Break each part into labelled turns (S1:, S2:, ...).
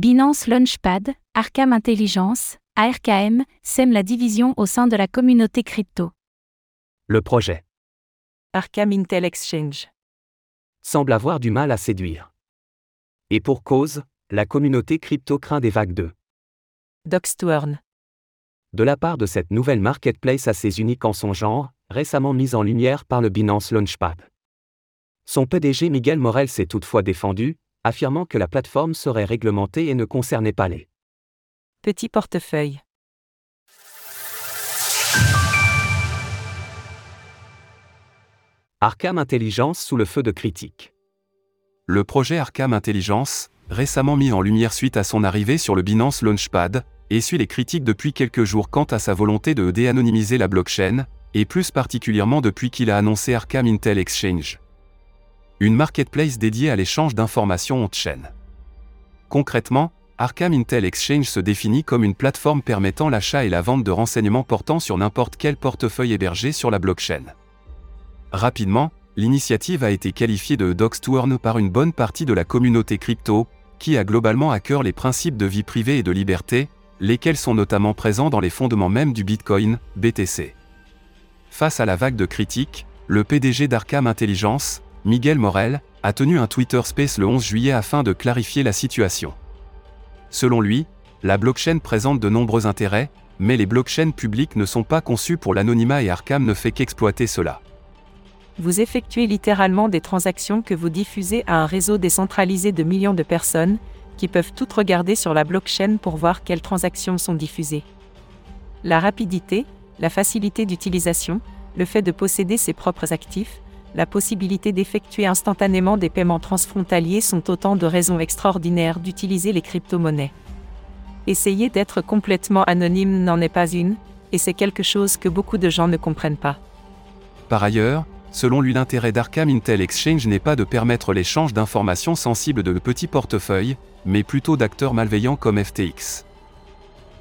S1: Binance Launchpad, Arkham Intelligence, ARKM, sème la division au sein de la communauté crypto.
S2: Le projet
S3: Arkham Intel Exchange.
S2: semble avoir du mal à séduire. Et pour cause, la communauté crypto craint des vagues de
S3: Doxtworn.
S2: de la part de cette nouvelle marketplace assez unique en son genre, récemment mise en lumière par le Binance Launchpad. Son PDG Miguel Morel s'est toutefois défendu, affirmant que la plateforme serait réglementée et ne concernait pas les
S3: Petit portefeuille.
S2: Arkham Intelligence sous le feu de critiques.
S4: Le projet Arkham Intelligence, récemment mis en lumière suite à son arrivée sur le Binance Launchpad, essuie les critiques depuis quelques jours quant à sa volonté de déanonymiser la blockchain, et plus particulièrement depuis qu'il a annoncé Arkham Intel Exchange. Une marketplace dédiée à l'échange d'informations on-chain. Concrètement, Arkham Intel Exchange se définit comme une plateforme permettant l'achat et la vente de renseignements portant sur n'importe quel portefeuille hébergé sur la blockchain. Rapidement, l'initiative a été qualifiée de Doxtworn par une bonne partie de la communauté crypto, qui a globalement à cœur les principes de vie privée et de liberté, lesquels sont notamment présents dans les fondements même du Bitcoin, BTC. Face à la vague de critiques, le PDG d'Arkham Intelligence, Miguel Morel, a tenu un Twitter Space le 11 juillet afin de clarifier la situation. Selon lui, la blockchain présente de nombreux intérêts, mais les blockchains publiques ne sont pas conçues pour l'anonymat et Arkham ne fait qu'exploiter cela.
S3: Vous effectuez littéralement des transactions que vous diffusez à un réseau décentralisé de millions de personnes, qui peuvent toutes regarder sur la blockchain pour voir quelles transactions sont diffusées. La rapidité, la facilité d'utilisation, le fait de posséder ses propres actifs, la possibilité d'effectuer instantanément des paiements transfrontaliers sont autant de raisons extraordinaires d'utiliser les crypto-monnaies. Essayer d'être complètement anonyme n'en est pas une, et c'est quelque chose que beaucoup de gens ne comprennent pas.
S4: Par ailleurs, selon lui l'intérêt d'Arkham Intel Exchange n'est pas de permettre l'échange d'informations sensibles de petits portefeuilles, mais plutôt d'acteurs malveillants comme FTX.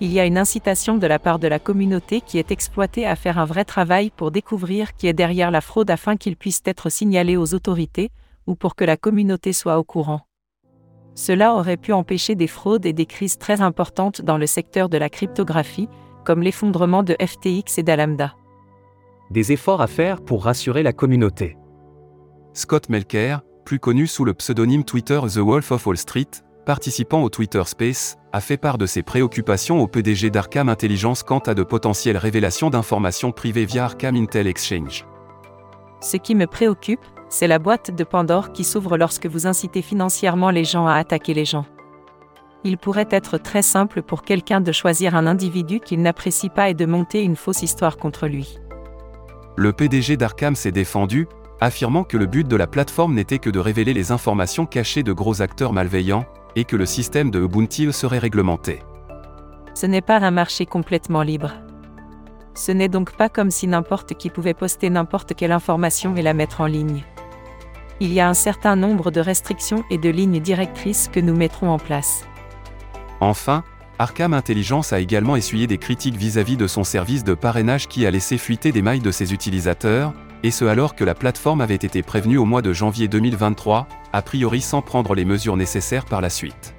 S3: Il y a une incitation de la part de la communauté qui est exploitée à faire un vrai travail pour découvrir qui est derrière la fraude afin qu'il puisse être signalé aux autorités, ou pour que la communauté soit au courant. Cela aurait pu empêcher des fraudes et des crises très importantes dans le secteur de la cryptographie, comme l'effondrement de FTX et d'Alameda.
S2: Des efforts à faire pour rassurer la communauté.
S4: Scott Melker, plus connu sous le pseudonyme Twitter The Wolf of Wall Street, participant au Twitter Space, a fait part de ses préoccupations au PDG d'Arkham Intelligence quant à de potentielles révélations d'informations privées via Arkham Intel Exchange.
S3: Ce qui me préoccupe, c'est la boîte de Pandore qui s'ouvre lorsque vous incitez financièrement les gens à attaquer les gens. Il pourrait être très simple pour quelqu'un de choisir un individu qu'il n'apprécie pas et de monter une fausse histoire contre lui.
S4: Le PDG d'Arkham s'est défendu, affirmant que le but de la plateforme n'était que de révéler les informations cachées de gros acteurs malveillants, et que le système de Ubuntu serait réglementé.
S3: Ce n'est pas un marché complètement libre. Ce n'est donc pas comme si n'importe qui pouvait poster n'importe quelle information et la mettre en ligne. Il y a un certain nombre de restrictions et de lignes directrices que nous mettrons en place.
S4: Enfin, Arkham Intelligence a également essuyé des critiques vis-à-vis de son service de parrainage qui a laissé fuiter des mailles de ses utilisateurs, et ce alors que la plateforme avait été prévenue au mois de janvier 2023, a priori sans prendre les mesures nécessaires par la suite.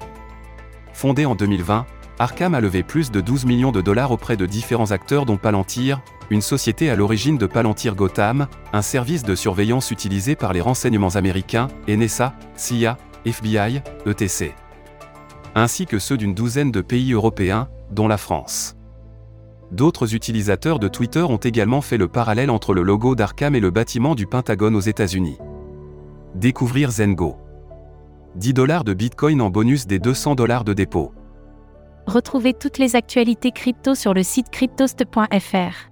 S4: Fondée en 2020, Arkham a levé plus de 12 millions de dollars auprès de différents acteurs dont Palantir, une société à l'origine de Palantir Gotham, un service de surveillance utilisé par les renseignements américains, NSA, CIA, FBI, ETC. Ainsi que ceux d'une douzaine de pays européens, dont la France. D'autres utilisateurs de Twitter ont également fait le parallèle entre le logo d'Arkham et le bâtiment du Pentagone aux États-Unis. Découvrir Zengo. 10 dollars de Bitcoin en bonus des 200 dollars de dépôt.
S1: Retrouvez toutes les actualités crypto sur le site cryptost.fr.